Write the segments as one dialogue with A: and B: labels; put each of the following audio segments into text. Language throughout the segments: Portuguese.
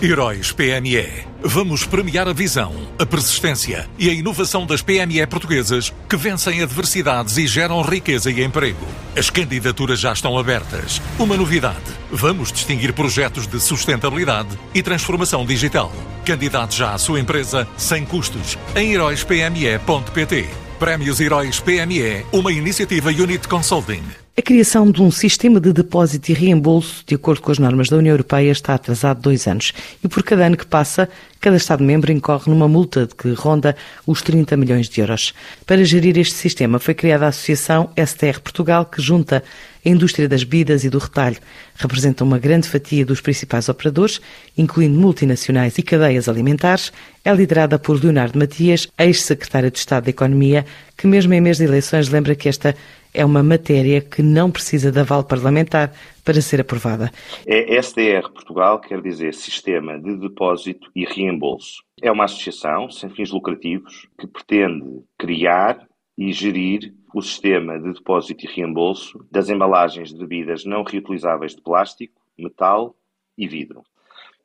A: Heróis PME. Vamos premiar a visão, a persistência e a inovação das PME portuguesas que vencem adversidades e geram riqueza e emprego. As candidaturas já estão abertas. Uma novidade: vamos distinguir projetos de sustentabilidade e transformação digital. Candidate já à sua empresa sem custos em heróispme.pt. Prémios Heróis PME, uma iniciativa Unit Consulting.
B: A criação de um sistema de depósito e reembolso, de acordo com as normas da União Europeia, está atrasado dois anos. E por cada ano que passa, cada Estado-membro incorre numa multa que ronda os 30 milhões de euros. Para gerir este sistema, foi criada a Associação STR Portugal, que junta a indústria das bebidas e do retalho. Representa uma grande fatia dos principais operadores, incluindo multinacionais e cadeias alimentares. É liderada por Leonardo Matias, ex-secretário de Estado da Economia, que mesmo em mês de eleições lembra que esta é uma matéria que não precisa de aval parlamentar para ser aprovada.
C: É SDR Portugal, quer dizer Sistema de Depósito e Reembolso. É uma associação sem fins lucrativos que pretende criar e gerir o sistema de depósito e reembolso das embalagens de bebidas não reutilizáveis de plástico, metal e vidro.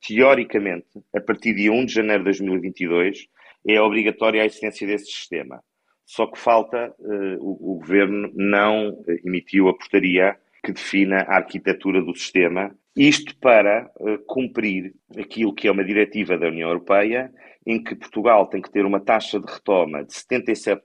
C: Teoricamente, a partir de 1 de janeiro de 2022, é obrigatória a existência desse sistema. Só que falta, uh, o, o, governo não emitiu a portaria que defina a arquitetura do sistema, isto para uh, cumprir aquilo que é uma diretiva da União Europeia, em que Portugal tem que ter uma taxa de retoma de 77%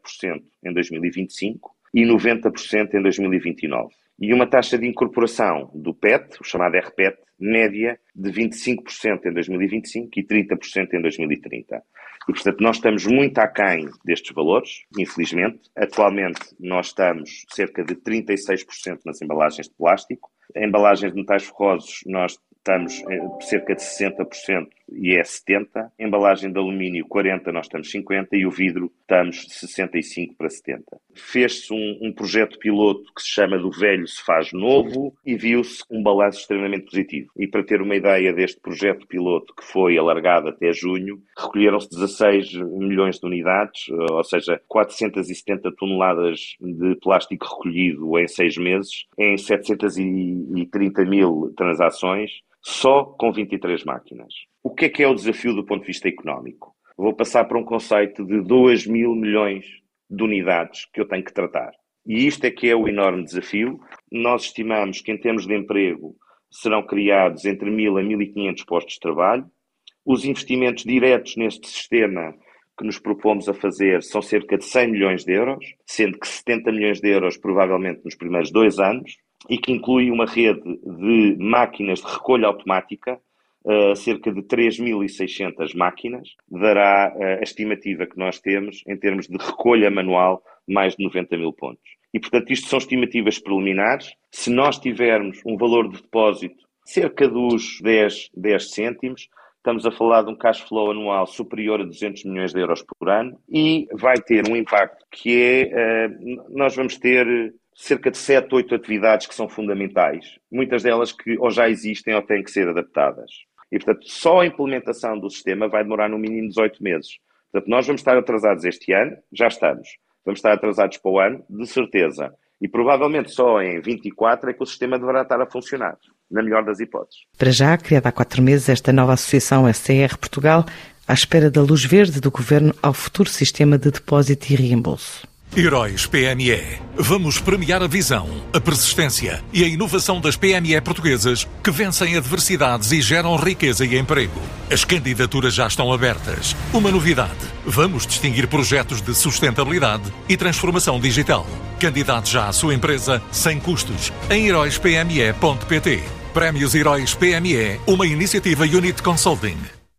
C: em 2025 e 90% em 2029. E uma taxa de incorporação do PET, o chamado RPET, média de 25% em 2025 e 30% em 2030. E, portanto, nós estamos muito aquém destes valores, infelizmente. Atualmente, nós estamos cerca de 36% nas embalagens de plástico. Em embalagens de metais ferrosos, nós estamos cerca de 60% e é 70%. Embalagem de alumínio, 40%, nós estamos 50% e o vidro estamos 65% para 70%. Fez-se um, um, projeto piloto que se chama do velho se faz novo e viu-se um balanço extremamente positivo. E para ter uma ideia deste projeto piloto que foi alargado até junho, recolheram-se 16 milhões de unidades, ou seja, 470 toneladas de plástico recolhido em seis meses, em 730 mil transações, só com 23 máquinas. O que é que é o desafio do ponto de vista económico? Vou passar para um conceito de 2 mil milhões de unidades que eu tenho que tratar. E isto é que é o enorme desafio. Nós estimamos que, em termos de emprego, serão criados entre 1.000 a 1.500 postos de trabalho. Os investimentos diretos neste sistema que nos propomos a fazer são cerca de 100 milhões de euros, sendo que 70 milhões de euros provavelmente nos primeiros dois anos, e que inclui uma rede de máquinas de recolha automática uh, cerca de 3.600 máquinas, dará uh, a estimativa que nós temos em termos de recolha manual mais de 90 mil pontos. E, portanto, isto são estimativas preliminares. Se nós tivermos um valor de depósito cerca dos 10, 10 cêntimos, estamos a falar de um cash flow anual superior a 200 milhões de euros por ano e vai ter um impacto que é, uh, nós vamos ter cerca de 7, 8 atividades que são fundamentais, muitas delas que ou já existem ou têm que ser adaptadas. E, portanto, só a implementação do sistema vai demorar no mínimo 18 meses. Portanto, nós vamos estar atrasados este ano, já estamos. Vamos estar atrasados para o ano, de certeza. E provavelmente só em 24 é que o sistema deverá estar a funcionar, na melhor das hipóteses.
B: Para já, criada há quatro meses, esta nova associação SCR Portugal, à espera da luz verde do Governo ao futuro sistema de depósito e reembolso.
A: Heróis PME. Vamos premiar a visão, a persistência e a inovação das PME portuguesas que vencem adversidades e geram riqueza e emprego. As candidaturas já estão abertas. Uma novidade: vamos distinguir projetos de sustentabilidade e transformação digital. Candidate já à sua empresa sem custos em heróispme.pt. Prémios Heróis PME, uma iniciativa Unit Consulting.